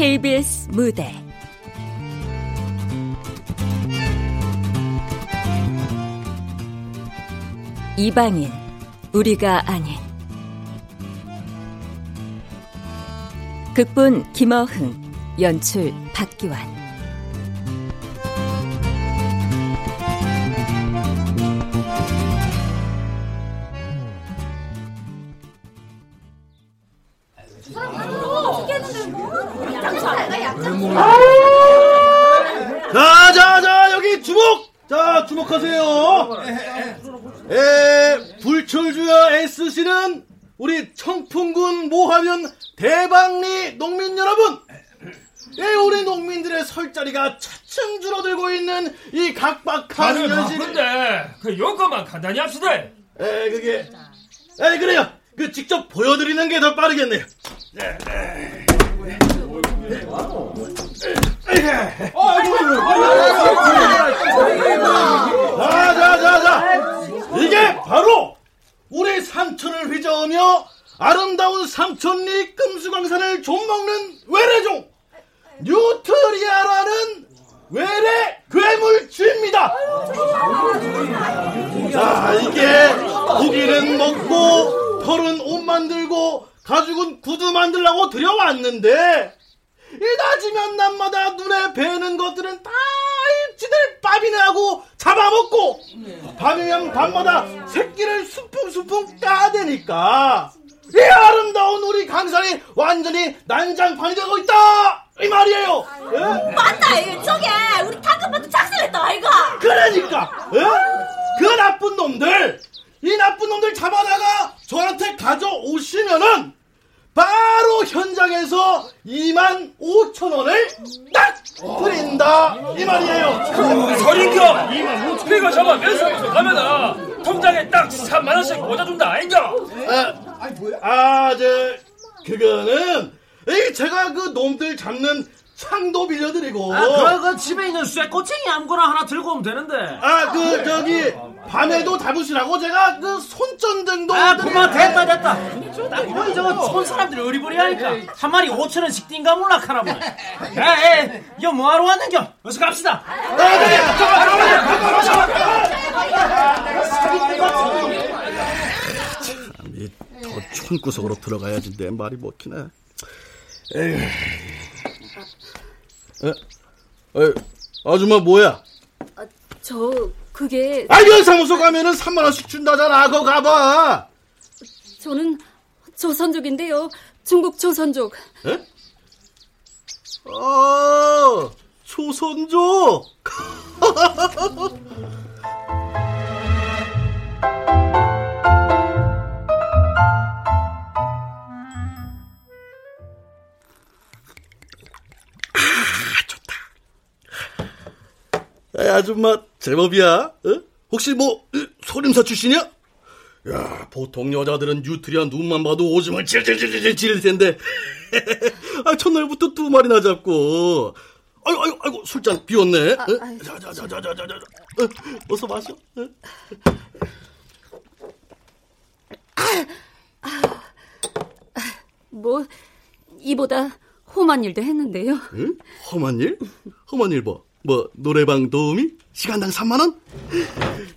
KBS 무대. 이방인 우리가 아닌. 극본 김어흥 연출 박기환 그 요것만 간단히 합시다. 에, 그게, 에, 그래요. 그 직접 보여드리는 게 더 빠르겠네요. 네, 네. 자, 자, 자, 자. 이게 바로 우리 산천을 휘저으며 아름다운 삼천리 금수강산을 좀먹는 외래종 뉴트리아라는 외래 괴물쥐입니다. 자, 이게 고기는 먹고 털은 옷 만들고 가죽은 구두 만들라고 들여왔는데 이 낮이면 낮마다 눈에 뵈는 것들은 다 지들 밥이나 하고 잡아먹고 밤이면 밤마다 새끼를 수풍수풍 까대니까 이 아름다운 우리 강산이 완전히 난장판이 되고 있다 이 말이에요 예? 맞다 저게 우리 당근밭도 작살냈다 아이가 그러니까 예? 그 나쁜 놈들 이 나쁜 놈들 잡아다가 저한테 가져오시면은 바로 현장에서 2만 5천 원을 딱 드린다 이 말이에요. 그 설인겨 2만 5천 개가 잡아 면세에서 가면은 통장에 딱 3만 원씩 꽂아준다 아닌가? 아, 저 그거는 이 제가 그 놈들 잡는 창도 빌려드리고 아, 그, 그 집에 있는 쇠 꼬챙이 아무거나 하나 들고 오면 되는데. 아, 그 저기 밤에도 잡으시라고 제가 그 손전등도 아, 그만 됐다 됐다. 딱 보니 저거 촌 사람들이 어리버리하니까 한 마리 5천 원씩 띵가 몰락하나 보네. 야, 에, 이거 뭐하러 왔는겨? 어서 갑시다. 더 촌구석으로 들어가야지 내 말이 먹히네. 에휴. 에, 에, 아줌마 뭐야? 저 그게 아, 연사무소 가면은 3만 원씩 준다잖아. 그거 가봐. 저는 조선족인데요 중국 조선족 에? 아, 조선족. 아, 아줌마 제법이야. 어? 혹시 뭐 으, 소림사 출신이야? 야, 보통 여자들은 뉴트리아 눈만 봐도 오줌을 질질질질 지를 텐데. 아, 첫날부터 두 마리나 잡고. 아이고, 아이고, 아이고, 술잔 비웠네. 아, 어? 아이고. 자, 자, 자, 자, 자, 자, 자. 어, 어서 마셔. 어? 뭐 이보다 험한 일도 했는데요 응? 험한 일? 험한 일 뭐? 뭐, 노래방 도우미? 시간당 3만 원?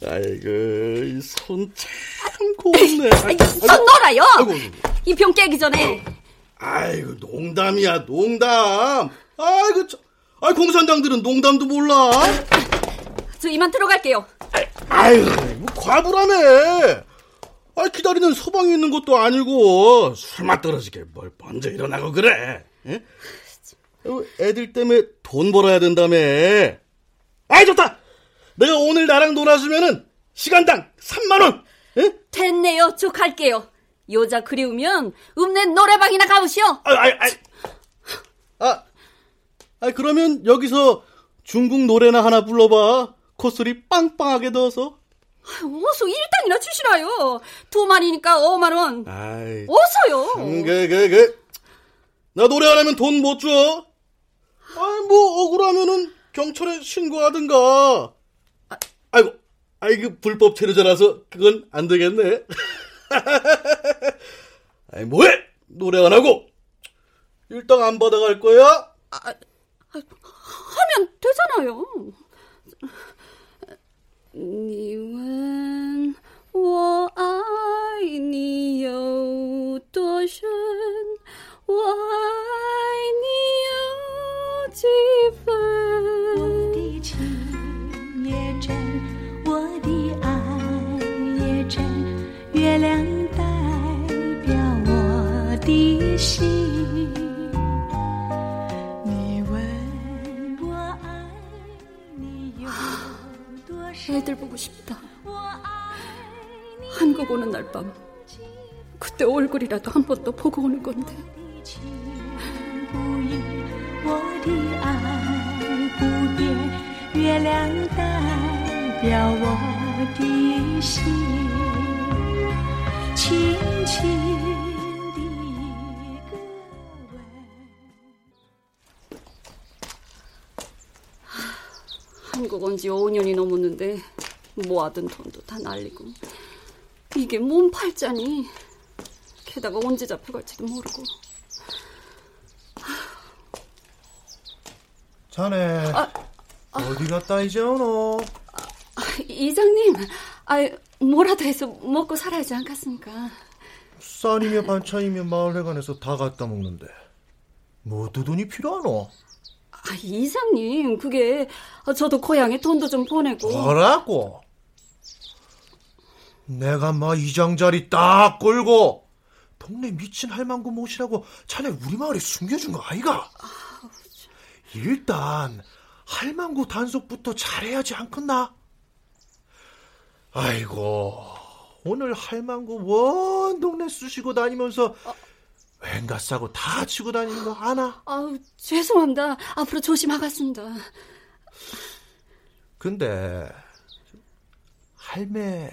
아이고, 손참 고운네. 아이, 손 놀아요 이 병 깨기 전에 아이고, 농담이야, 농담. 아이고, 저, 아 공산당들은 농담도 몰라. 저 이만 들어갈게요 아유, 뭐 과부라며. 아, 기다리는 소방이 있는 것도 아니고 술맛 떨어지게 뭘 먼저 일어나고 그래. 예? 어, 애들 때문에 돈 벌어야 된다며. 아이 좋다. 내가 오늘 나랑 놀아주면은 시간당 3만 원. 예? 됐네요 저 갈게요 여자 그리우면 읍내 노래방이나 가보시오 아, 아, 아, 아, 아, 그러면 여기서 중국 노래나 하나 불러봐. 콧소리 빵빵하게 넣어서. 어서 일당이나 주시라요 두 마리니까 5만 원 아이. 어서요 음, 그, 그, 그. 나 노래 안 하면 돈 못 줘. 아, 뭐, 억울하면은 경찰에 신고하든가. 아이고, 아이, 그 불법 체류자라서 그건 안 되겠네. 아이, 뭐해? 노래 안 하고. 일당 안 받아갈 거야? 아, 아, 하면 되잖아요. 我爱你有多深我爱你有 几分 애들 보고 싶다. 한국 오는 날 밤. 그때 얼굴이라도 한 번 더 보고 오는 건데. 한국 온지 5년이 넘었는데 모아둔 돈도 다 날리고. 이게 몸 팔자니? 게다가 언제 잡혀갈지도 모르고 자네 아, 아, 어디 갔다 이제 오노? 아, 이장님, 아 뭐라도 해서 먹고 살아야지 않겠습니까? 쌀이며 반찬이며 마을회관에서 다 갖다 먹는데 뭐 두 돈이 필요하노? 아, 이장님, 그게 저도 고향에 돈도 좀 보내고. 뭐라고? 내가 막 이장 자리 딱 끌고 동네 미친 할망구 모시라고 자네 우리 마을에 숨겨준 거 아이가? 일단 할망구 단속부터 잘해야지 않겠나? 아이고 오늘 할망구 원 동네 쑤시고 다니면서 어. 왠가 싸고 다 치고 다니는 거 아나? 아우, 죄송합니다. 앞으로 조심하겠습니다. 근데, 할매,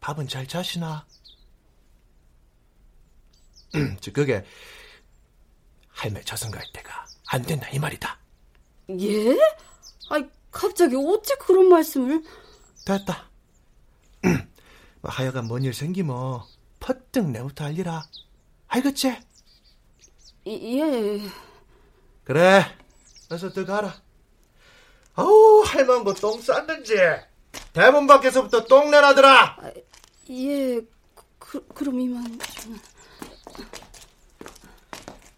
밥은 잘 자시나? 저, 그게, 할매 저승 갈 때가 안 된다, 이 말이다. 예? 아이, 갑자기 어째 그런 말씀을? 됐다. 하여간 뭔 일 생기면, 퍼뜩 내부터 알리라. 알겠지? 예. 그래, 어서 들어가라. 아우, 할망구 똥 쌌는지. 대문 밖에서부터 똥 내라더라. 아, 예, 그, 그럼 이만 좀.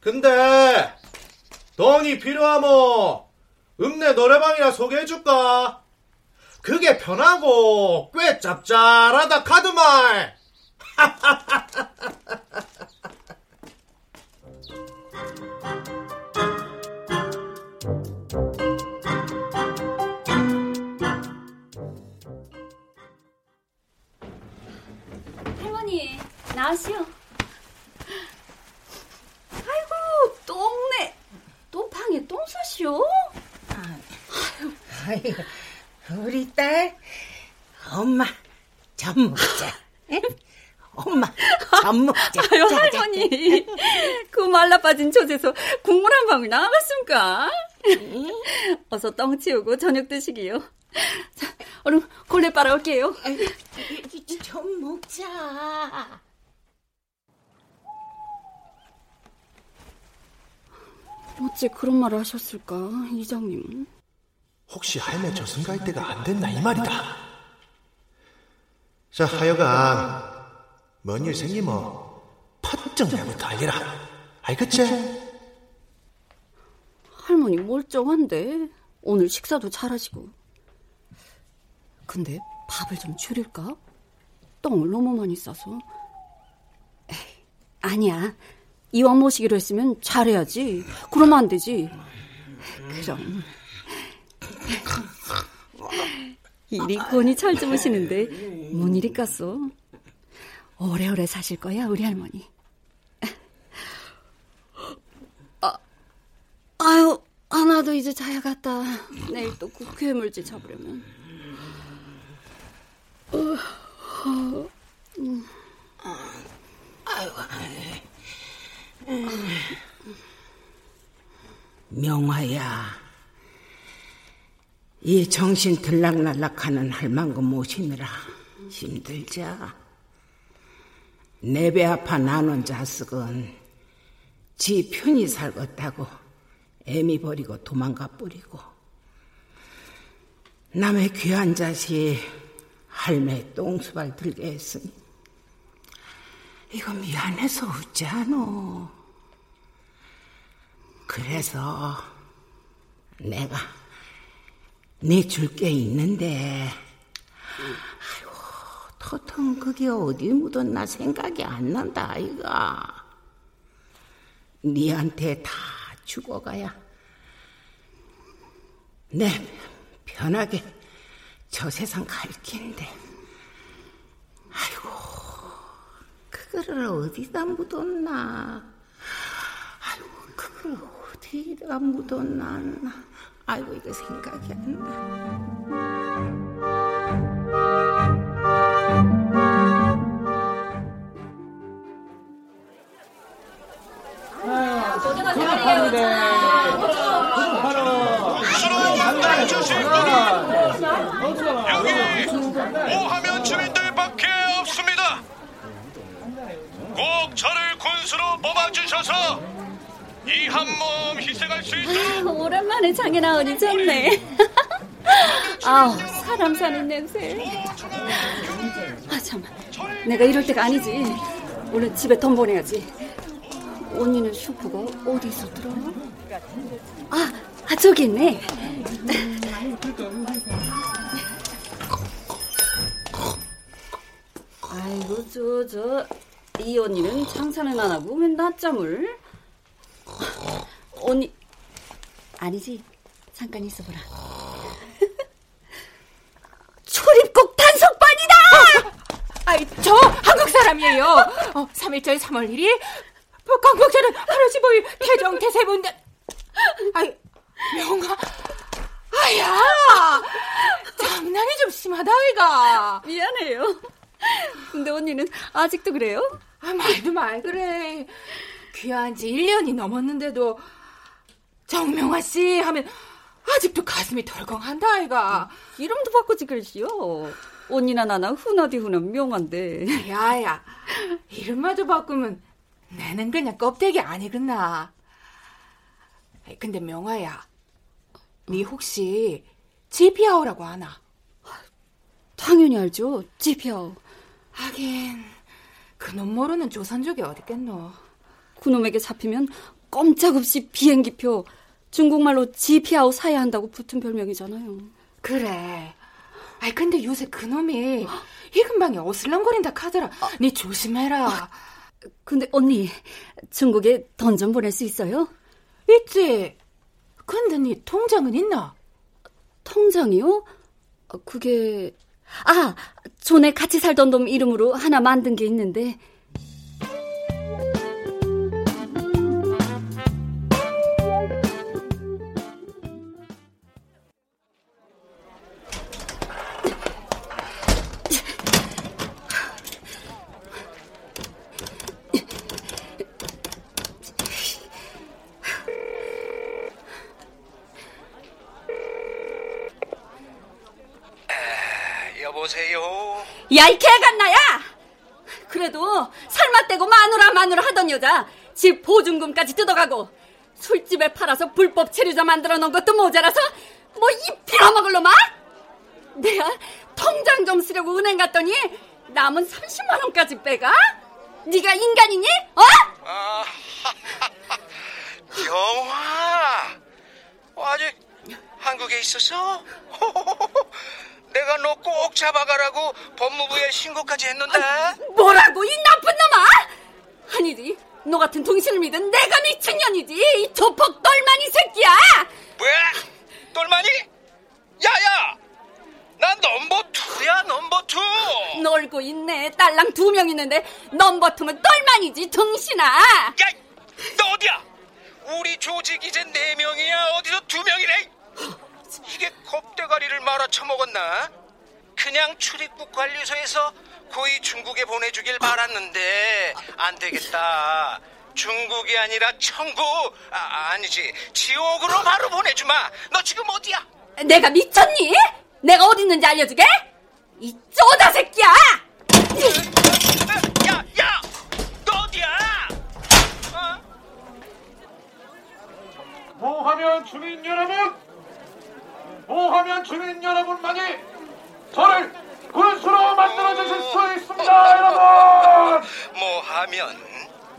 근데, 돈이 필요하모, 읍내 노래방이나 소개해줄까? 그게 편하고, 꽤 짭짤하다 카드말. 나시오. 아이고, 똥내. 또 방에 똥 싸시오? 아이고, 우리 딸, 엄마, 젖 먹자. 엄마, 젖 먹자. 아유, 자, 할머니. 자. 그 말라 빠진 젖에서 국물 한 방울 나갔습니까? 어서 똥 치우고 저녁 드시기요. 자, 얼른 골래 빨아올게요. 좀 먹자. 어째 그런 말을 하셨을까, 이장님? 혹시 할매 저승 갈 때가 안 됐나 이 말이다. 자, 하여간 뭔 일 생기면 팥정 내부터 알리라. 알겠지? 할머니 멀쩡한데 오늘 식사도 잘하시고. 근데 밥을 좀 줄일까? 똥을 너무 많이 싸서. 에이, 아니야. 이왕 모시기로 했으면 잘해야지. 그러면 안 되지. 그럼. 이리 권이 잘 주무시는데 뭔 일이 깠어? 오래오래 사실 거야 우리 할머니. 아, 아유 하나도 이제 자야겠다. 내일 또 괴물질 잡으려면. 어, 어, 음. 아이고. 명화야, 이 정신 들락날락하는 할망구 모시느라 힘들자. 내 배 아파 나눈 자식은 지 편히 살겠다고 애미 버리고 도망가 뿌리고 남의 귀한 자식 할매 똥수발 들게 했으니 이거 미안해서 웃지 않어. 그래서 내가 네 줄 게 있는데 아이고 토통 그게 어디 묻었나 생각이 안 난다 아이가. 니한테 다 죽어가야 내 편하게 저 세상 갈 긴데. 아이고 그거를 어디다 묻었나 아이고 그걸 어디다 묻었나 아이고 이거 생각이 안 나. 여기 오하면 주민들밖에 꼭 저를 군수로 뽑아주셔서 이 한 몸 희생할 수 있도록 오랜만에 장인아버지 좋네. 아우, 사람 사는 냄새. 아, 잠깐. 내가 이럴 때가 아니지. 얼른 집에 돈 보내야지. 언니는 슈퍼가 어디 있었더라? 아, 아 저기 있네. 아이고, 저, 저. 이 언니는 장사는 안 하고 왜 낮잠을? 언니, 아니지. 잠깐 있어보라. 출입국 단속반이다! 아이, 저 한국 사람이에요. 어, 3일절 3월 1일, 북한국절은 8월 15일 태종 대세분단. 아이, 명아. 아야! 장난이 좀 심하다, 아이가. 미안해요. 근데 언니는 아직도 그래요? 아, 말도 말 그래. 귀한 지 1년이 넘었는데도 정명아 씨 하면 아직도 가슴이 덜컹한다, 아이가. 이름도 바꾸지 그러시오. 언니나 나나 흔하디 흔한 명한데. 야야, 이름마저 바꾸면 나는 그냥 껍데기 아니겠나. 근데 명아야, 니 혹시 지피아오라고 아나? 당연히 알죠. 지피아오. 하긴 그놈 모르는 조선족이 어딨겠노. 그놈에게 잡히면 꼼짝없이 비행기표 중국말로 지피아오 사야 한다고 붙은 별명이잖아요. 그래. 아이 근데 요새 그놈이 이 근방에 어슬렁거린다 카더라. 니 조심해라. 근데 언니 중국에 돈 좀 보낼 수 있어요? 있지. 근데 니 통장은 있나? 통장이요? 어, 그게 아 전에 같이 살던 놈 이름으로 하나 만든 게 있는데 야 이 개간나야! 그래도 살맛대고 마누라 마누라 하던 여자 집 보증금까지 뜯어가고 술집에 팔아서 불법 체류자 만들어 놓은 것도 모자라서 뭐이 빌어먹을 놈아? 내가 통장 좀 쓰려고 은행 갔더니 남은 30만 원까지 빼가? 네가 인간이니? 어? 아, 영화. 아직 한국에 있었어? 내가 너 꼭 잡아가라고 법무부에 신고까지 했는데. 뭐라고 이 나쁜 놈아? 아니지 너 같은 등신을 믿은 내가 미친 년이지 이 조폭 똘마니 새끼야 왜? 똘마니? 야야! 난 number two야 number two. 놀고 있네 딸랑 두 명 있는데 number two면 똘마니지 등신아 야, 너 어디야? 우리 조직 이제 네 명이야. 어디서 두 명이래? 이게 겁대가리를 말아 처먹었나? 그냥 출입국 관리소에서 고이 중국에 보내주길 바랐는데 안 되겠다. 중국이 아니라 천국 아, 아니지 지옥으로 바로 보내주마. 너 지금 어디야? 내가 미쳤니? 내가 어디 있는지 알려주게? 이 쪼다 새끼야 야, 야, 너 어디야? 어? 모하면 주민 여러분, 모하면 주민 여러분만이 저를 군수로 만들어 주실 수 있습니다, 여러분. 뭐하면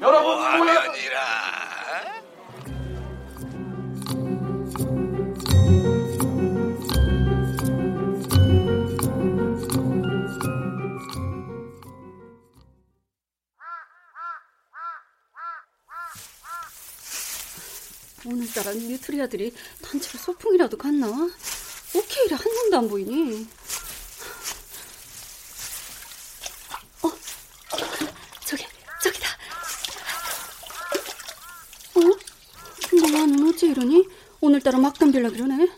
여러분 뭐하면이라. 오늘따라 뉴트리아들이 단체로 소풍이라도 갔나? 오케이를 한 놈도 안 보이니. 어, 저기, 저기다. 어? 김동완은 어째 이러니? 오늘따라 막 덤빌라 그러네.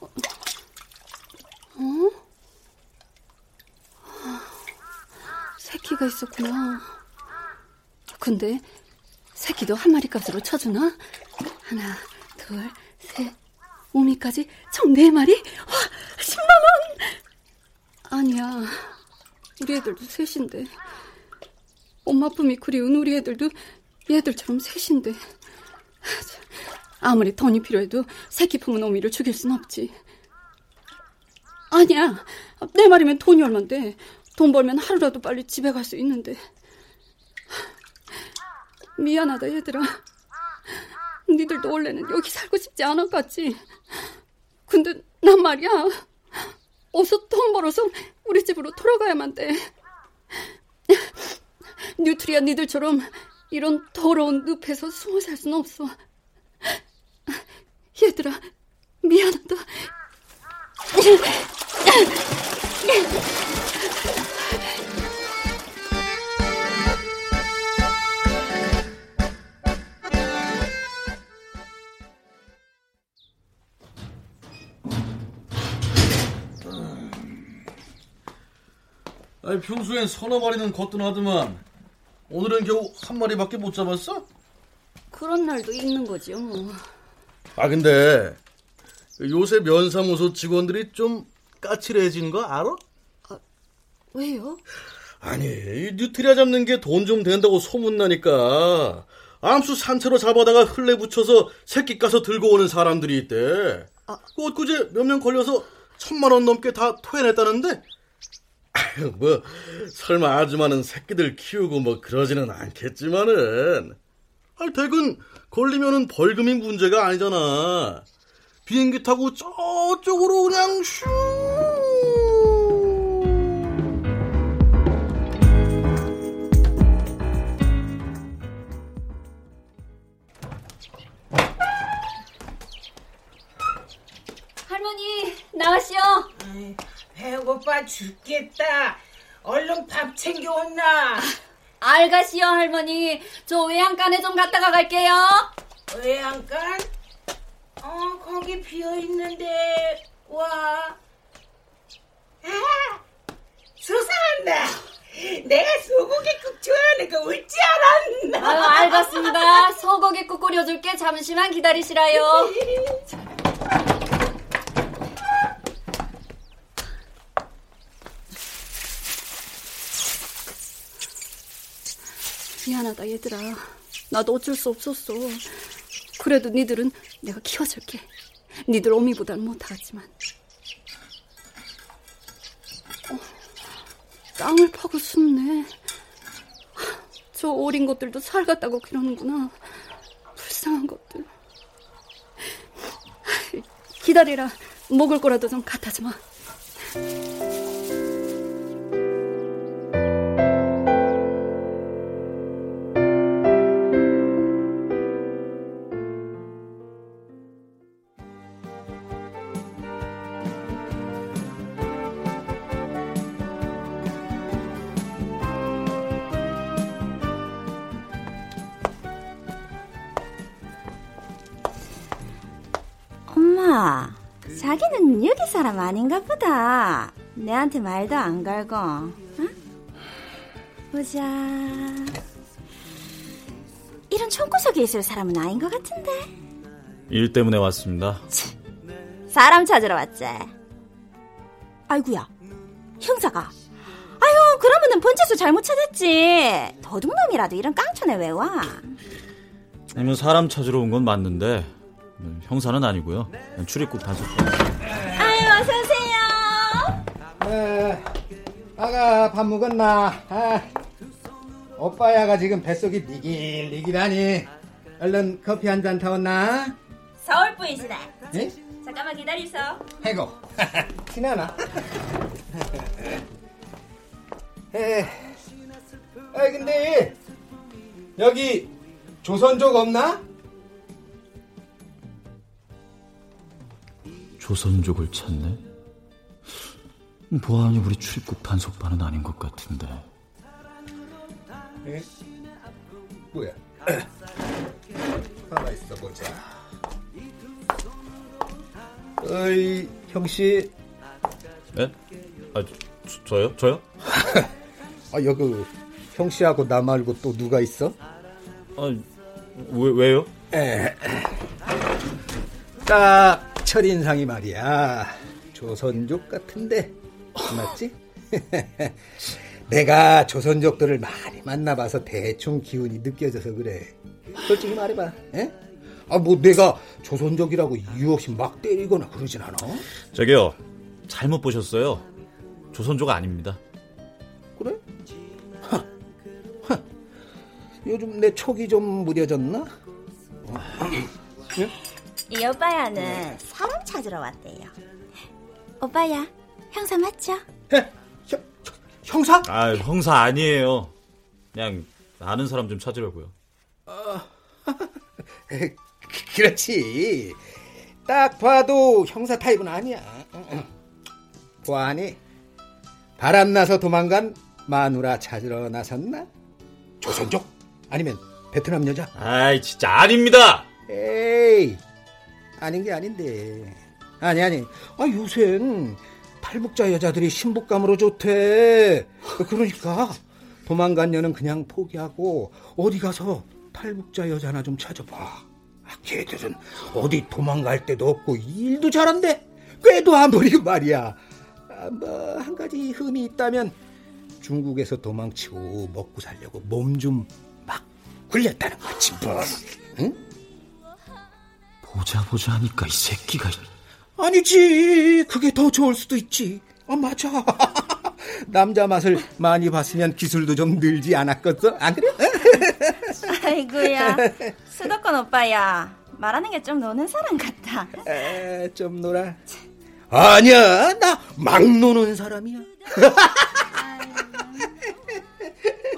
어? 새끼가 있었구나. 근데 새끼도 한 마리 값으로 쳐주나? 하나, 둘, 셋, 오미까지 총 네 마리? 와, 10만 원! 아니야. 우리 애들도 셋인데. 엄마 품이 그리운 우리 애들도 얘들처럼 셋인데. 아무리 돈이 필요해도 새끼 품은 오미를 죽일 순 없지. 아니야. 내 말이면 돈이 얼만데. 돈 벌면 하루라도 빨리 집에 갈 수 있는데. 미안하다, 얘들아. 니들도 원래는 여기 살고 싶지 않았겠지. 근데 난 말이야. 어서 돈 벌어서 우리 집으로 돌아가야만 돼. 뉴트리아 니들처럼 이런 더러운 늪에서 숨어 살순 없어. 얘들아, 미안하다. 아니 평소엔 서너 마리는 거뜬하더만 오늘은 겨우 한 마리밖에 못 잡았어? 그런 날도 있는 거지요, 뭐. 아 근데 요새 면사무소 직원들이 좀 까칠해진 거 알아? 왜요? 아니 뉴트리아 잡는 게 돈 좀 된다고 소문나니까 암수 산채로 잡아다가 흘레 붙여서 새끼 까서 들고 오는 사람들이 있대. 아. 그 엊그제 몇 명 걸려서 천만 원 넘게 다 토해냈다는데 아유, 뭐 설마 아주 많은 새끼들 키우고 뭐 그러지는 않겠지만은 아 대근 걸리면은 벌금이 문제가 아니잖아. 비행기 타고 저쪽으로 그냥 슈. 할머니, 나가시오. 배고파 죽겠다. 얼른 밥 챙겨 온나. 알가시오, 할머니. 저 외양간에 좀 갔다가 갈게요. 외양간? 어, 거기 비어 있는데 와. 아, 수상한다. 내가 소고기국 좋아하는 거 웃지 않았나? 아유, 알겠습니다. 소고기국 끓여줄게. 잠시만 기다리시라요. 미안하다, 얘들아. 나도 어쩔 수 없었어. 그래도 니들은 내가 키워줄게. 니들 어미보다는 못하겠지만. 어, 땅을 파고 숨네. 저 어린 것들도 살갔다고 그러는구나. 불쌍한 것들. 기다리라. 먹을 거라도 좀 갖다 주마. 사람 아닌가 보다. 내한테 말도 안 걸고. 응? 보자. 이런 총구석에 있을 사람은 아닌 것 같은데. 일 때문에 왔습니다. 사람 찾으러 왔지. 아이구야, 형사가. 아유, 그러면은 번째수 잘못 찾았지. 도둑놈이라도 이런 깡촌에 왜 와? 아니면 사람 찾으러 온 건 맞는데 형사는 아니고요. 출입국 단속. 아유, 어서 오세요. 에, 아가 밥 먹었나? 아, 오빠야가 지금 뱃속이 니길니길하니 얼른 커피 한 잔 타왔나? 서울 분이시네. 예? 잠깐만 기다리소. 해고 티나나? 에, 아 근데 여기 조선족 없나? 조선족을 찾네. 보아하니 우리 출입국 단속반은 아닌 것 같은데. 에? 뭐야? 가만 있어 보자. 어이 형씨. 예? 아, 저, 저요? 저요? 아 여기 형씨하고 나 말고 또 누가 있어? 아, 왜, 왜요? 에, 딱 첫인상이 말이야. 조선족 같은데 맞지? 내가 조선족들을 많이 만나봐서 대충 기운이 느껴져서 그래. 솔직히 말해봐. 에? 아, 뭐 내가 조선족이라고 이유 없이 막 때리거나 그러진 않아. 저기요, 잘못 보셨어요. 조선족 아닙니다. 그래? 하, 하. 요즘 내 촉이 좀 무뎌졌나? 이 오빠야는 사람 찾으러 왔대요. 오빠야, 형사 맞죠? 형사? 아, 형사 아니에요. 그냥 아는 사람 좀 찾으려고요. 그- 그렇지. 딱 봐도 형사 타입은 아니야. 보아하니 바람 나서 도망간 마누라 찾으러 나섰나? 조선족? 아니면 베트남 여자? 아이, 진짜 아닙니다! 에이, 아닌 게 아닌데. 아니, 아니. 아, 요샌 탈북자 여자들이 신부감으로 좋대. 그러니까 도망간 년은 그냥 포기하고 어디 가서 탈북자 여자나 좀 찾아봐. 아, 걔들은 어디 도망갈 데도 없고 일도 잘한대. 꾀도 안 부리고 말이야. 아, 뭐, 한 가지 흠이 있다면 중국에서 도망치고 먹고 살려고 몸 좀 막 굴렸다는 거지, 뭐. 응? 보자 보자 하니까 이 새끼가 아니지. 그게 더 좋을 수도 있지. 아, 맞아. 남자 맛을 많이 봤으면 기술도 좀 늘지 않았겠어? 안 그래? 아이고야, 수도권 오빠야. 말하는 게 좀 노는 사람 같다. 에, 좀 놀아. 아니야. 나 막 노는 사람이야.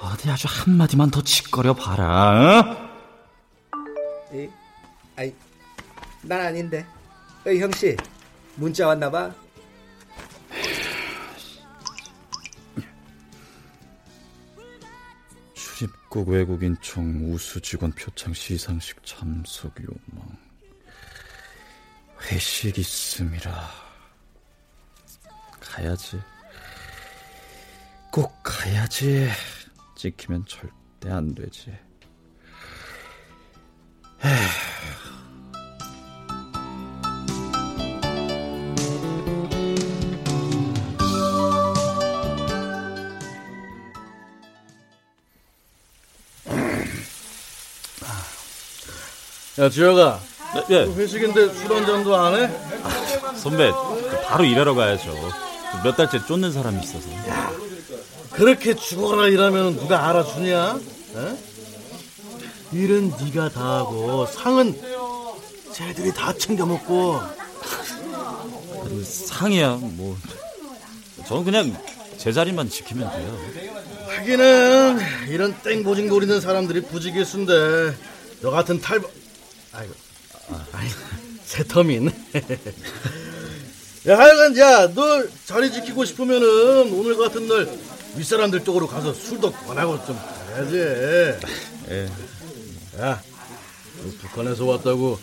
어디 아주 한마디만 더 짓거려 봐라. 에, 아이, 난 아닌데. 어이, 형씨. 문자 왔나 봐. 출입국 외국인총 우수 직원 표창 시상식 참석 요망. 회식 있음이라. 가야지. 꼭 가야지. 찍히면 절대 안 되지. 야, 지혁아. 예. 회식인데 술 한 잔도 안 해? 선배, 바로 일하러 가야죠. 몇 달째 쫓는 사람이 있어서. 그렇게 죽어라 일하면 누가 알아주냐? 에? 일은 네가 다 하고 상은 쟤들이 다 챙겨 먹고 그 상이야, 뭐. 저는 그냥 제 자리만 지키면 돼요. 하기는 이런 땡보징 거리는 사람들이 부지기수인데 너 같은 탈북 아이고 아이 새터민 야 하여간 야 너 자리 지키고 싶으면은 오늘 같은 날 윗사람들 쪽으로 가서 술도 권하고 좀 가야지 예. 야너 북한에서 왔다고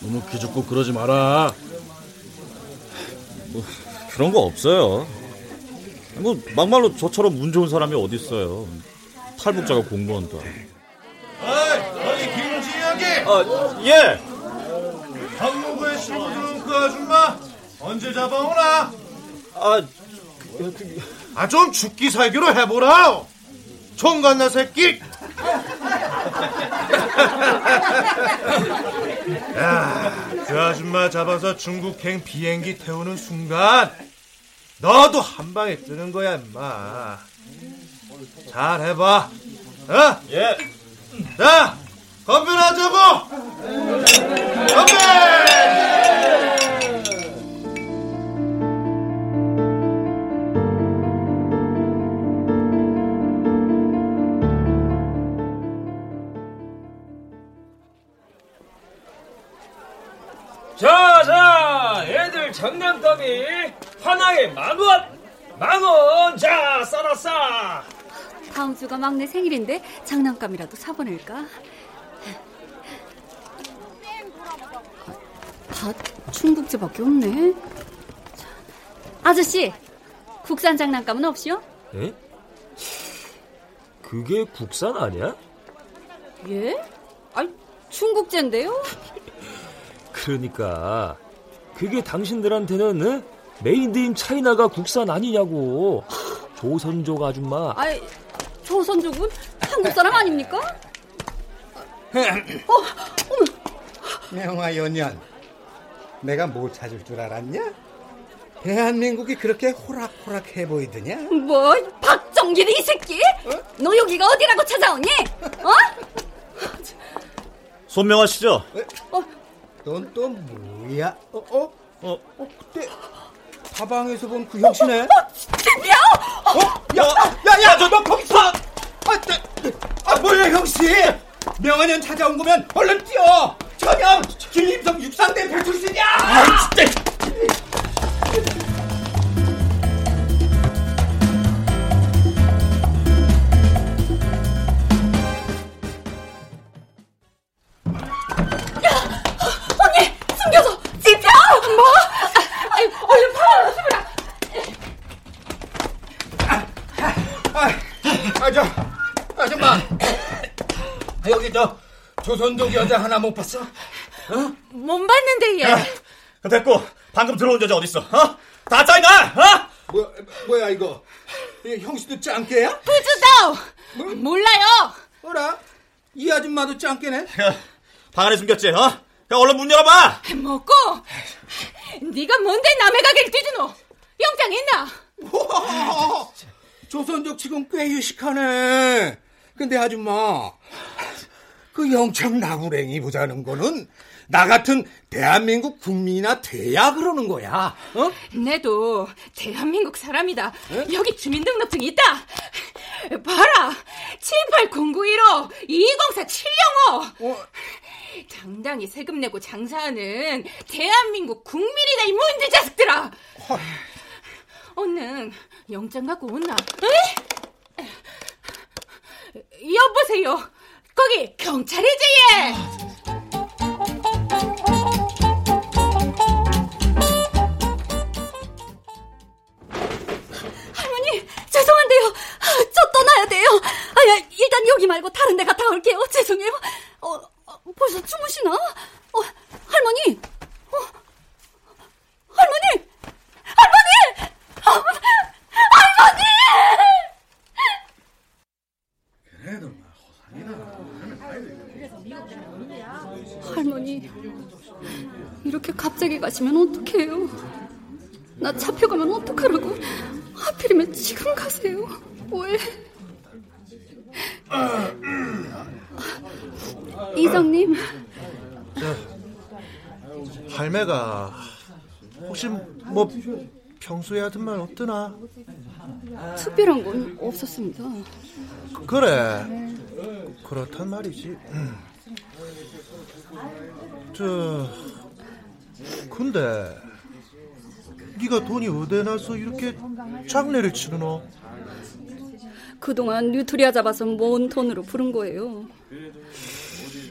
너무 기죽고 그러지 마라 뭐 그런 거 없어요. 뭐 막말로 저처럼 운 좋은 사람이 어디 있어요. 탈북자가 공무원도. 아 예. 신고 들어온 그 아줌마 언제 잡아오나? 아, 아 좀 죽기 살기로 해보라. 총간나 새끼. 야, 그 아줌마 잡아서 중국행 비행기 태우는 순간 너도 한 방에 뜨는 거야, 임마. 잘 해봐. 어? 예. 자, 건배나 하자고! 건배! 자, 자, 애들 장난감이 하나에 만 원! 만 원! 자, 싸라 싸! 다음 주가 막내 생일인데 장난감이라도 사보낼까? 다 중국제밖에 없네. 자, 아저씨, 국산 장난감은 없이요? 에? 그게 국산 아니야? 예? 아니, 중국제인데요? 그러니까 그게 당신들한테는 에? made in China가 국산 아니냐고 조선족 아줌마 아이, 조선족은 한국 사람 아닙니까? 명화 연년, 내가 뭘 찾을 줄 알았냐? 대한민국이 그렇게 호락호락해 보이더냐? 뭐, 박정길이 이 새끼? 너 여기가 어디라고 찾아오니? 어? 손명아 씨죠? 넌또 뭐야? 어, 어? 어, 어, 그때 가방에서 본 그 형씨네? 드디어! 어? 야, 야, 야, 너, 너 거기서! 아, 아, 뭐야, 형씨! 명언년 찾아온 거면 얼른 뛰어! 전형 김임성 육상대 배출신이야! 아, 진짜! 조선족 여자 하나 못 봤어? 못 봤는데 얘. 됐고 방금 들어온 여자 어딨어? 어? 다 짜이나? 어? 뭐, 뭐야, 이거? 이 형씨도 짱깨야? 부주도 몰라요. 어라? 이 아줌마도 짱깨네? 방 안에 숨겼지? 어? 야, 얼른 문 열어봐. 먹고 네가 뭔데 남의 가게를 뒤지노? 영장 있나? 조선족 치곤 꽤 유식하네. 근데 아줌마, 그 영창 나구랭이 보자는 거는 나 같은 대한민국 국민이나 돼야 그러는 거야. 어? 내도 대한민국 사람이다. 여기 주민등록증 있다. 봐라. 78091호 2204 705. 당당히 세금 내고 장사하는 대한민국 국민이다 이 문제 자식들아. 오늘 영장 갖고 온나? 에? 여보세요. 거기 경찰이지 얘. 할머니, 죄송한데요. 저 떠나야 돼요. 아, 야, 일단 여기 말고 다른 데 갔다 올게요. 죄송해요. 어, 어, 벌써 주무시나? 어, 할머니. 어, 할머니! 할머니! 어, 할머니! 할머니, 이렇게 갑자기 가시면 어떡해요? 나 잡혀가면 어떡하라고? 하필이면 지금 가세요. 왜? 이성님, 할매가 혹시 뭐 평소에 하던 말 없더나? 특별한 건 없었습니다. 그래 그렇단 말이지 음. 저 근데 네가 돈이 어디 나서 이렇게 장례를 치르노? 그동안 뉴트리아 잡아서 모은 돈으로 부른 거예요.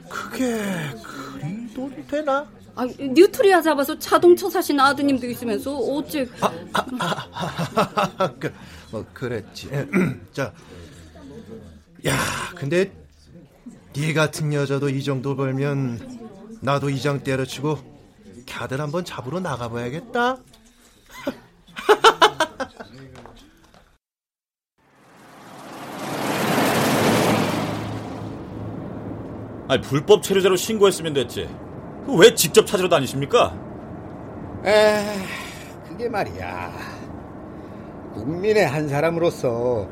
그게 그리 돈이 되나? 아, 뉴트리아 잡아서 자동차 사신 아드님도 있으면서 어째 그, 뭐 그랬지 자, 야 근데 네 같은 여자도 이 정도 벌면 나도 이장 때려치고 갸들 한번 잡으러 나가봐야겠다 아니 불법 체류자로 신고했으면 됐지. 왜 직접 찾으러 다니십니까? 에, 그게 말이야. 국민의 한 사람으로서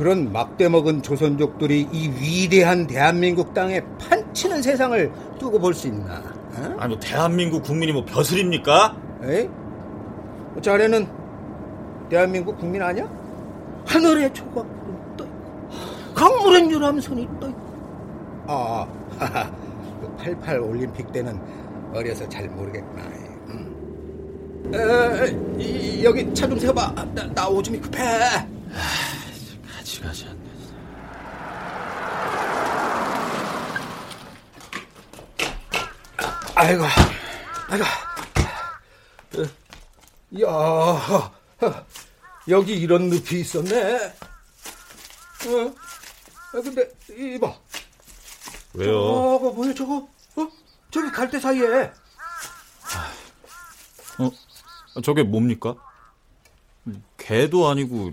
그런 막대 먹은 조선족들이 이 위대한 대한민국 땅에 판치는 세상을 두고 볼 수 있나? 어? 아니 뭐 대한민국 국민이 뭐 벼슬입니까? 에이? 자네는 대한민국 국민 아니야? 하늘에 조각구름 떠 있고 강물엔 유람선이 떠 있고 아, 하하, 그88 올림픽 때는 어려서 잘 모르겠구나. 음. 에, 이, 여기 차 좀 세워봐. 나, 나 오줌이 급해. 같이 가지 않네. 아이고, 아이고. 야, 여기 이런 늪이 있었네. 어? 아, 근데 이봐. 왜요? 저거 뭐야 저거? 어? 저기 갈대 사이에. 어? 저게 뭡니까? 개도 아니고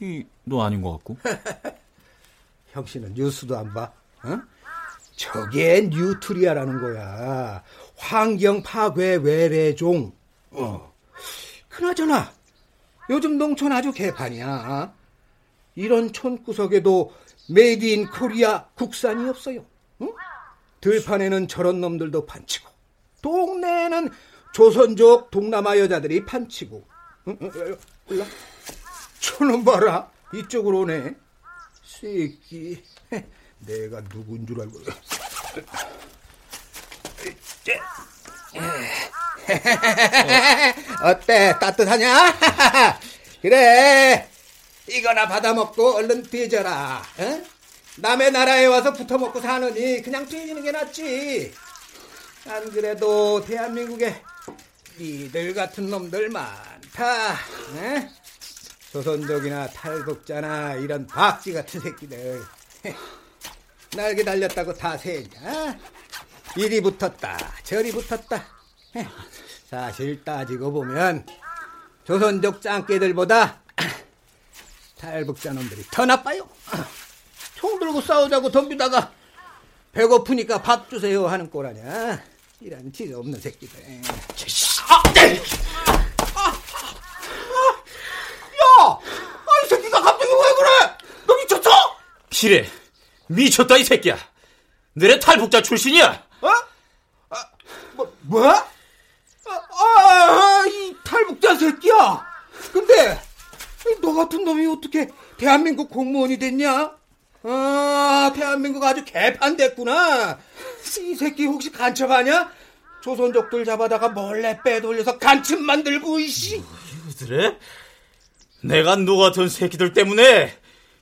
토끼도 아닌 것 같고. 형씨는 뉴스도 안 봐? 어? 저게 뉴트리아라는 거야. 환경 파괴 외래종. 어. 그나저나 요즘 농촌 아주 개판이야. 이런 촌구석에도 made in Korea 국산이 없어요. 응? 들판에는 저런 놈들도 판치고 동네에는 조선족 동남아 여자들이 판치고 응? 응? 저놈 봐라. 이쪽으로 오네. 새끼. 내가 누군 줄 알고. 어때? 따뜻하냐? 그래. 이거나 받아먹고 얼른 뒤져라. 어? 남의 나라에 와서 붙어먹고 사느니 그냥 뒤지는 게 낫지. 안 그래도 대한민국에 니들 같은 놈들 많다. 에? 조선족이나 탈북자나 이런 박쥐 같은 새끼들 날개 달렸다고 다 세냐 이리 붙었다 저리 붙었다 사실 따지고 보면 조선족 짱깨들보다 탈북자 놈들이 더 나빠요. 총 들고 싸우자고 덤비다가 배고프니까 밥 주세요 하는 꼴아냐. 이런 지가 없는 새끼들. 아, 야! 아, 이 새끼가 갑자기 왜 그래? 너 미쳤어? 피래 미쳤다 이 새끼야 너네 탈북자 출신이야 어? 아, 뭐, 뭐? 아, 아, 이 탈북자 새끼야. 근데 너 같은 놈이 어떻게 대한민국 공무원이 됐냐? 아, 대한민국 아주 개판됐구나. 이 새끼 혹시 간첩하냐? 조선족들 잡아다가 몰래 빼돌려서 간첩 만들고 이씨. 그래? 내가 너 같은 새끼들 때문에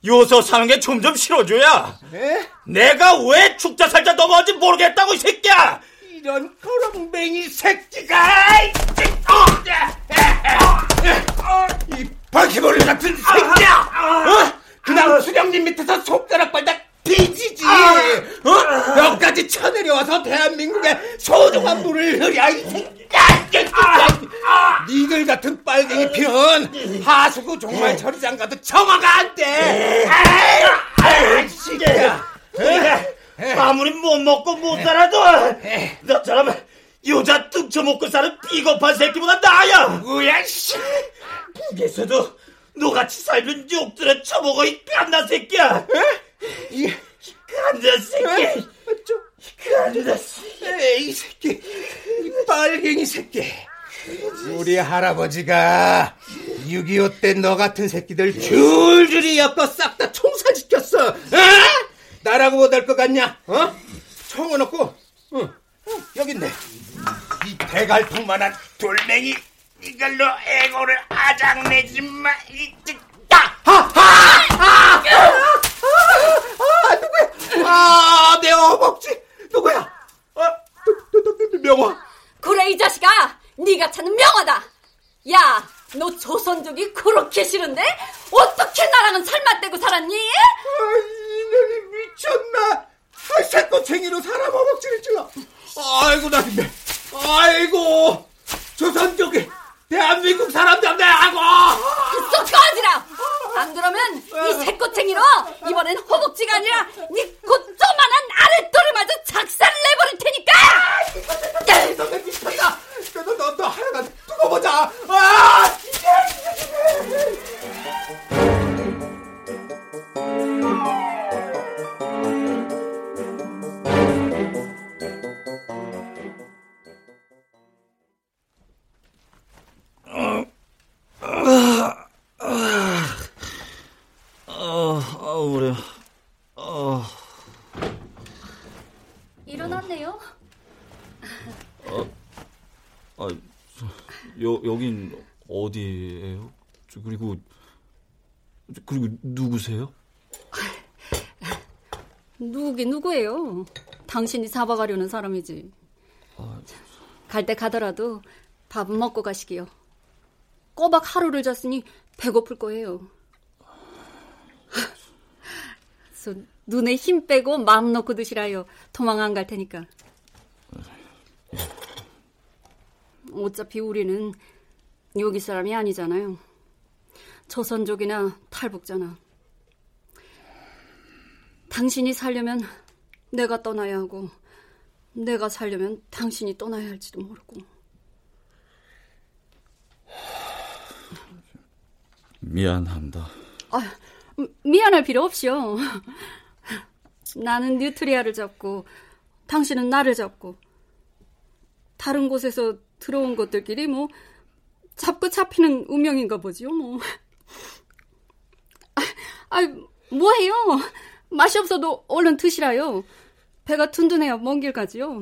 요서 사는 게 점점 싫어져야 네? 내가 왜 죽자 살자 넘어간지 모르겠다고 이 새끼야 이런 거렁뱅이 새끼가! 이 바퀴벌레 같은 새끼야! 어? 그냥 수령님 밑에서 손가락 발다 뒤지지! 어? 여기까지 쳐내려와서 대한민국의 소중한 물을 흐려, 이 새끼야! 니들 같은 빨갱이 피는 하수구 종말 처리장 가도 정화가 안 돼! 아이, 새끼야! 아무리 못 먹고 못 살아도 너처럼 여자 뚱쳐먹고 사는 비겁한 새끼보다 나아야 뭐야 씨. 북에서도 너같이 살면 욕들에 처먹어 이 깐나 새끼야 이 깐나 새끼 깐나 새끼 에이 새끼 이 빨갱이 새끼. 우리 할아버지가 6.25 때 너 같은 새끼들 줄줄이 엮어 싹 다 총살시켰어. 어? 나라고 못할 것 같냐? 어? 총은 없고. 어, 어, 여기 있네. 이 대갈통만한 돌멩이 이걸로 애고를 아작내지 마 이, 아! 아! 아! 아! 누구야 아, 내 허벅지. 누구야? 아, 너, 너, 너, 명화. 그래 이 자식아. 네가 찾는 명화다. 야 너 조선족이 그렇게 싫은데? 어떻게 나랑은 살맛대고 살았니? 아, 이놈이 미쳤나. 아, 새꼬챙이로 사람 허벅지를 찔러 아이고 나 근데 아이고 조선족이 대한민국 사람들 내하고 쏘켜하지라! 안 그러면 이 새꼬챙이로 이번엔 허벅지가 아니라 네 고조만한 아랫돌을 마저 작살을 내버릴 테니까! 너내 미쳤다! 너너 하나만 두고 보자 아! 여긴 어디예요? 그리고 그리고 누구세요? 누구긴 누구예요. 당신이 잡아가려는 사람이지. 아... 갈때 가더라도 밥은 먹고 가시기요. 꼬박 하루를 잤으니 배고플 거예요. 눈에 힘 빼고 마음 놓고 드시라요. 도망 안 갈 테니까. 어차피 우리는 여기 사람이 아니잖아요. 조선족이나 탈북자나. 당신이 살려면 내가 떠나야 하고, 내가 살려면 당신이 떠나야 할지도 모르고. 미안합니다. 아, 미안할 필요 없이요. 나는 뉴트리아를 잡고, 당신은 나를 잡고, 다른 곳에서 들어온 것들끼리 뭐, 잡고 잡히는 운명인가 보지요, 뭐. 아, 아 뭐해요? 맛이 없어도 얼른 드시라요. 배가 든든해야 먼 길 가지요.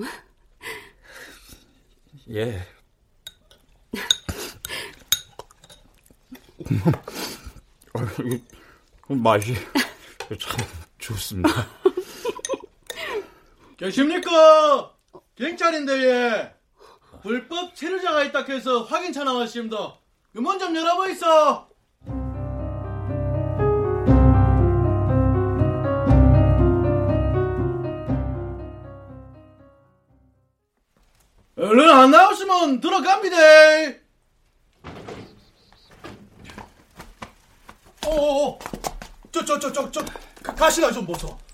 예. 맛이 참 좋습니다. 계십니까? 경찰인데 예. 불법 체류자가 있다 해서 확인차 나왔습니다. 문좀 그 열어보 있어. 얼른 안 나오시면 들어갑니다. 어어어, 저, 저, 저, 저, 저, 가시나 좀 보소.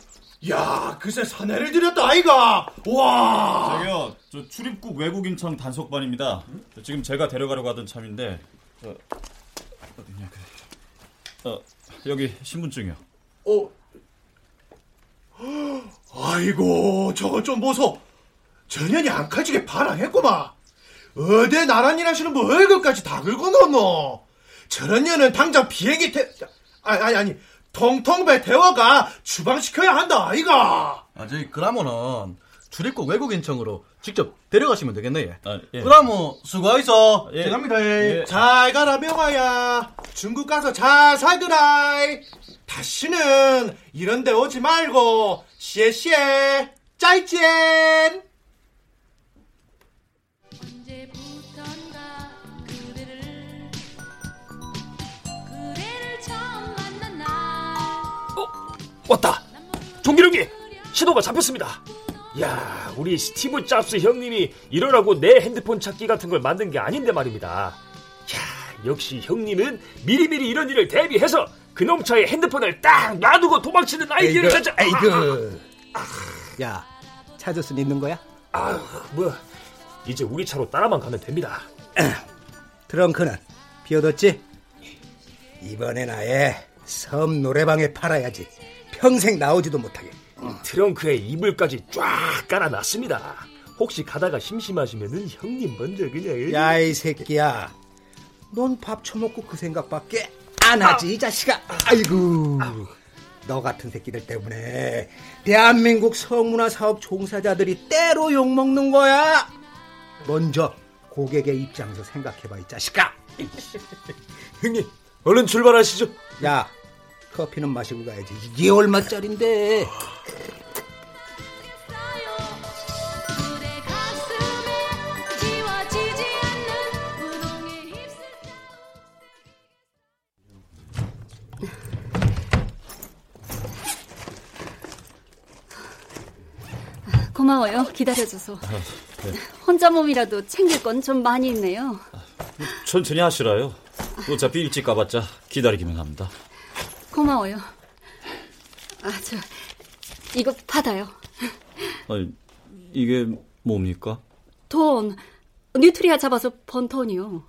야, 글쎄 사내를 들였다 아이가. 와. 저기요, 저 출입국 외국인청 단속반입니다. 지금 제가 데려가려고 하던 참인데, 저, 어디냐 그, 어, 여기 신분증이요. 어. 아이고, 저거 좀 보소. 전현이 안 칼지게 반항했구만. 어디 나란 일 하시는 분 월급까지 다 긁어놓노. 저런 년은 당장 비행기 태, 아니, 아니, 아니, 통통배 태워가 주방시켜야 한다, 아이가. 아, 저기, 그러면은, 출입국 외국인청으로 직접 데려가시면 되겠네, 예. 아, 예. 그러면, 수고하이소. 예. 갑니다, 예. 잘 가라, 명아야. 중국 가서 잘 살더라. 다시는 이런 데 오지 말고, 시에시에, 짜이젠! 왔다. 종기룡이 신호가 잡혔습니다. 야, 우리 스티브 잡스 형님이 이러라고 내 핸드폰 찾기 같은 걸 만든 게 아닌데 말입니다. 야, 역시 형님은 미리미리 이런 일을 대비해서 그놈 차에 핸드폰을 딱 놔두고 도망치는 아이디어를 가져. 아이고. 야, 찾을 수 있는 거야? 아, 뭐 이제 우리 차로 따라만 가면 됩니다. 트렁크는 비워뒀지? 이번엔 아예 섬 노래방에 팔아야지. 평생 나오지도 못하게. 트렁크에 이불까지 쫙 깔아놨습니다. 혹시 가다가 심심하시면은 형님 먼저 그냥. 야 이 새끼야, 넌 밥 처먹고 그 생각밖에 안 하지 아. 이 자식아. 아이고. 아우. 너 같은 새끼들 때문에 대한민국 성문화 사업 종사자들이 때로 욕먹는 거야. 먼저 고객의 입장에서 생각해봐 이 자식아. 형님 얼른 출발하시죠. 야 커피는 마시고 가야지. 이게 얼마짜린데? 고마워요. 기다려줘서. 아, 네. 혼자 몸이라도 챙길 건 좀 많이 있네요. 천천히 하시라요. 어차피 일찍 가봤자 기다리기만 합니다. 고마워요. 아, 저, 이거 받아요. 아니, 이게 뭡니까? 돈. 뉴트리아 잡아서 번 돈이요.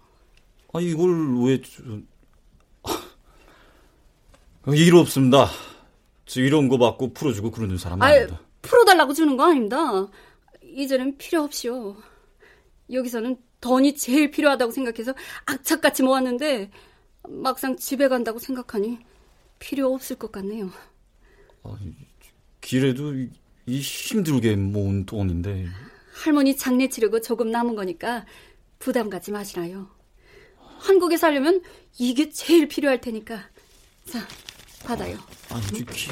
아, 이걸 왜, 일 없습니다. 저 이런 거 받고 풀어주고 그러는 사람 아닙니다. 풀어달라고 주는 거 아닙니다. 이제는 필요 없이요. 여기서는 돈이 제일 필요하다고 생각해서 악착같이 모았는데 막상 집에 간다고 생각하니 필요 없을 것 같네요. 아, 길에도 이 힘들게 모은 돈인데. 할머니 장례 치르고 조금 남은 거니까 부담 갖지 마시라요. 한국에 살려면 이게 제일 필요할 테니까. 자, 받아요. 아니, 기...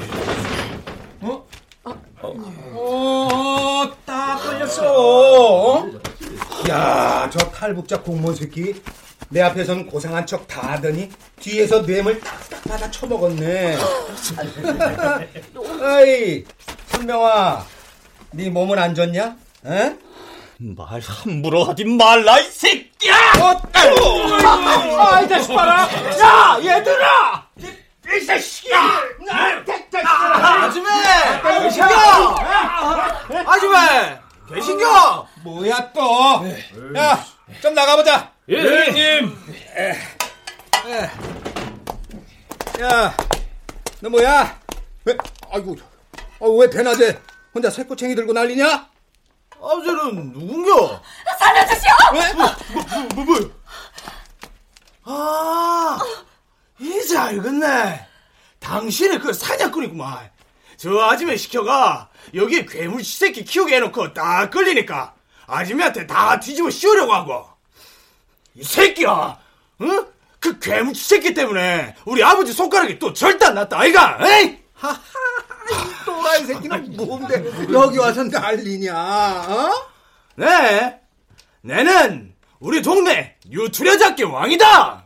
어? 어, 딱 걸렸어. 야, 저 탈북자 공무원 새끼. 내 앞에서는 고상한 척 다 하더니 뒤에서 뇌물 딱딱 받아 쳐먹었네. 어이, 선명아, 네 몸은 안 좋냐? 에? 말 함부로 하지 말라 이 새끼야! 어, 아, 이 자식 봐라! 야, 얘들아! 이 자식이야! 아줌마! 계신겨! 아줌마! 계신겨! 뭐야 또? 야, 좀 나가보자. 예, 선생님. 야, 너 뭐야? 왜? 아이고, 아, 왜 대낮에 혼자 새꼬챙이 들고 난리냐? 아저는 누군겨? 살려주시오! 왜? 뭐, 뭐, 뭐, 뭐? 아, 이제 알겠네. 당신이 그 사냥꾼이구만. 저 아줌마 시켜가 여기 괴물 새끼 키우게 해놓고 딱 걸리니까 아줌마한테 다 뒤집어 씌우려고 하고. 이 새끼야, 어? 그 괴물 새끼 때문에 우리 아버지 손가락이 또 절대 안 났다, 아이가? 에이? 하하, 이 또라이 새끼는 뭔데 여기 와서 난리냐, 어? 네, 내는 우리 동네 유투려잡기 왕이다!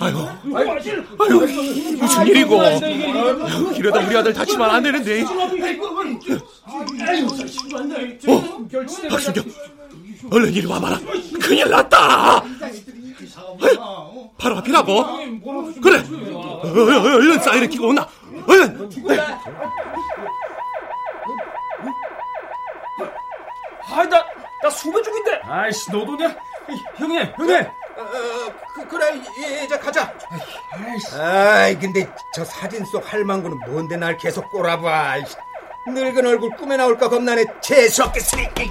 아이고, 아이고, 무슨 일이고? 이러다 우리 아들 다치면 안 되는데. 어, 박순경, 얼른 이리 와봐라. 큰일 났다. 바로 앞이라고. 그래, 얼른 사이렌 키고 온나. 얼른. 아, 나, 나 수배 중인데. 아이씨, 너도냐? 형님, 형님. 그, 그래 이제 가자. 아이 근데 저 사진 속 할망구는 뭔데 날 계속 꼬라봐. 늙은 얼굴 꿈에 나올까 겁나네. 재수없게 쓰레기.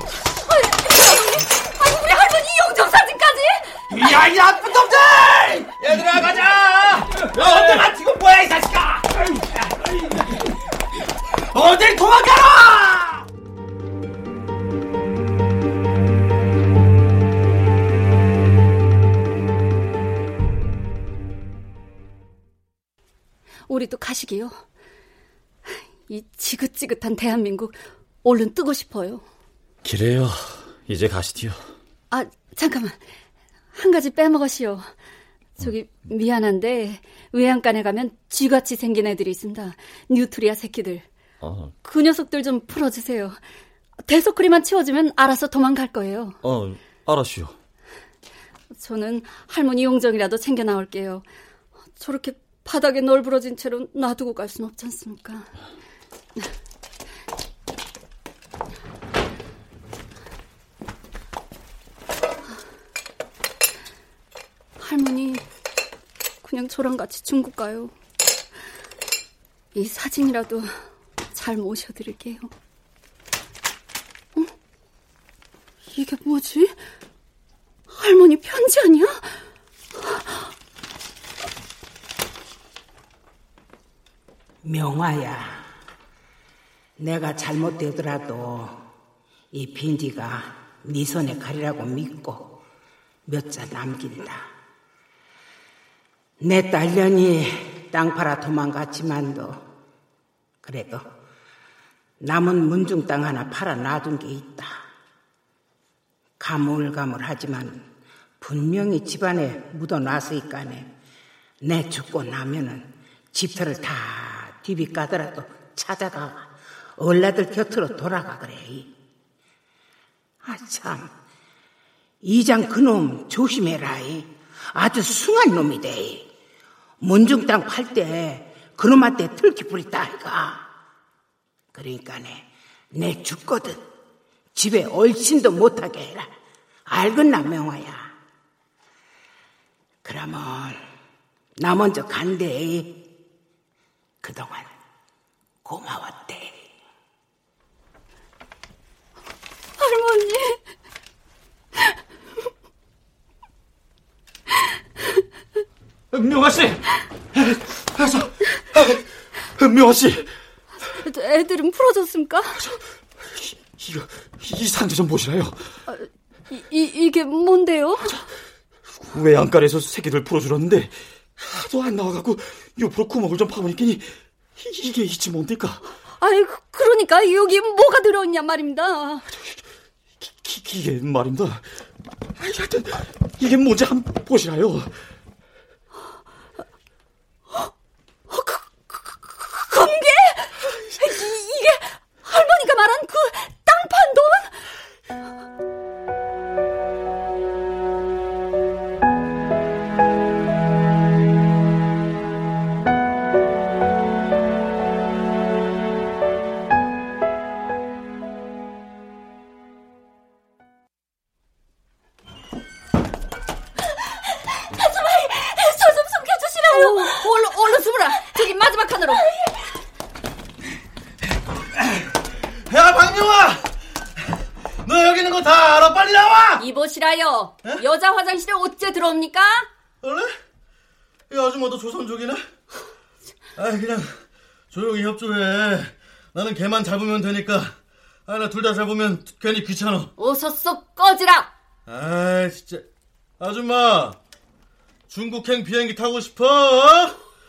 아니 우리 할머니 영정 사진까지? 야, 이 나쁜 놈들! 얘들아 가자. 너한테 맞히고 뭐야 이 자식아. 어딜 도망가라! 우리도 가시게요. 이 지긋지긋한 대한민국 얼른 뜨고 싶어요. 그래요. 이제 가시디요. 아, 잠깐만. 한 가지 빼먹었시오. 저기 미안한데 외양간에 가면 쥐같이 생긴 애들이 있습니다. 뉴트리아 새끼들. 어, 그 녀석들 좀 풀어주세요. 대소크리만 치워주면 알아서 도망갈 거예요. 어, 알았슈. 저는 할머니 용정이라도 챙겨 나올게요. 저렇게 바닥에 널브러진 채로 놔두고 갈 순 없지 않습니까? 할머니, 그냥 저랑 같이 중국 가요. 이 사진이라도 잘 모셔드릴게요. 어? 이게 뭐지? 할머니 편지 아니야? 명화야, 내가 잘못되더라도 이 빈지가 네 손에 가리라고 믿고 몇 자 남긴다. 내 딸년이 땅 팔아 도망갔지만도 그래도 남은 문중 땅 하나 팔아 놔둔 게 있다. 가물가물하지만 분명히 집안에 묻어놨으니까네 내 죽고 나면은 집터를 다 뒤비 까더라도 찾아가 얼라들 곁으로 돌아가 그래. 아 참, 이장 그놈 조심해라. 아주 숭한 놈이 돼. 문중 땅 팔 때 그놈한테 들키 부리다 아이가. 그러니까네 내 죽거든 집에 얼씬도 못하게 해라. 알겠나 명화야. 그러면 나 먼저 간대. 그동안 고마웠대. 할머니. 명아 씨, 아, 명아 씨. 애들은 풀어졌습니까? 이거 이 상자 좀 보시라요. 아, 이, 이 이게 뭔데요? 외양간에서 새끼들 풀어주었는데 하도 안 나와갖고 옆으로 구멍을 좀 파보니까니 이게 이치 뭔데까? 아이 그러니까 여기 뭐가 들어있냐 말입니다. 기, 이게 말입니다. 하여튼 이게 뭔지 한번 보시라요. 어, 그, 그, 그, 검게? 이, 이게 할머니가 말한 그 땅판 돈? 이보시라요. 에? 여자 화장실에 어째 들어옵니까? 원래? 이 아줌마도 조선족이네? 아, 그냥 조용히 협조해. 나는 걔만 잡으면 되니까. 아, 나 둘 다 잡으면 괜히 귀찮아. 어서 쏙 꺼지라! 아, 진짜. 아줌마, 중국행 비행기 타고 싶어?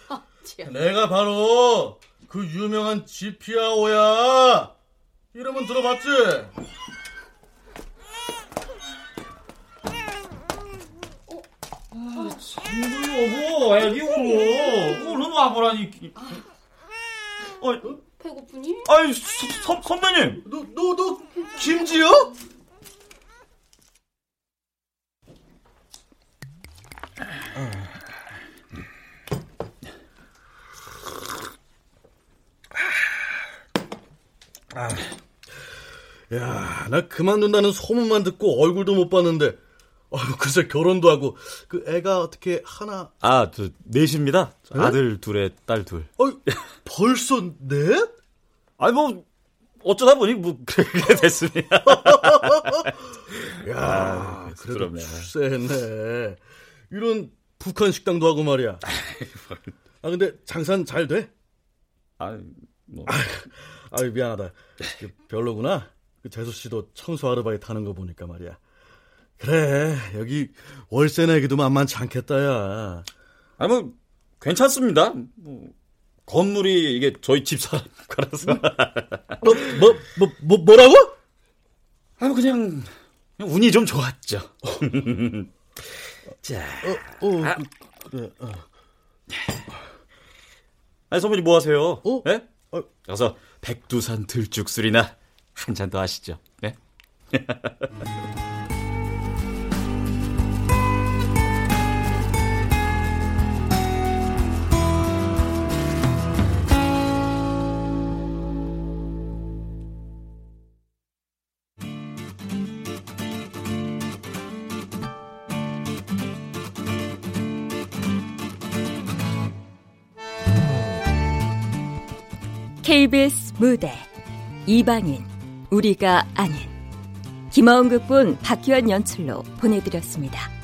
아, 내가 바로 그 유명한 지피아오야. 이름은 들어봤지? 아, 여보, 애기고 얼른 와보라니. 어, 배고프니? 아이, 서, 선배님. 너, 너, 너, 김지요? 아, 야, 나 그만둔다는 소문만 듣고 얼굴도 못 봤는데, 어, 글쎄 결혼도 하고 그 애가 어떻게 하나? 아, 저 넷입니다. 네? 아들 둘에 딸 둘. 어, 벌써 넷? 아니 뭐 어쩌다 보니 뭐 그렇게 됐습니다. 야, 아, 그래도 출세했네. 이런 북한 식당도 하고 말이야. 아 근데 장사는 잘 돼? 아, 뭐. 아, 미안하다. 별로구나. 그 재수 씨도 청소 아르바이트 하는 거 보니까 말이야. 그래, 여기 월세 내기도 만만치 않겠다, 야. 아니, 뭐, 괜찮습니다. 뭐, 건물이 이게 저희 집사람 거라서. 뭐, 뭐, 뭐, 뭐, 뭐라고? 아니, 그냥, 그냥 운이 좀 좋았죠. 자. 어, 어, 아. 그, 그래, 어. 아니, 선배님 뭐 하세요? 어? 예? 어? 가서 백두산 들쭉술이나 한 잔 더 하시죠. 네? KBS 무대 이방인 우리가 아닌 김하은 극본 박희환 연출로 보내드렸습니다.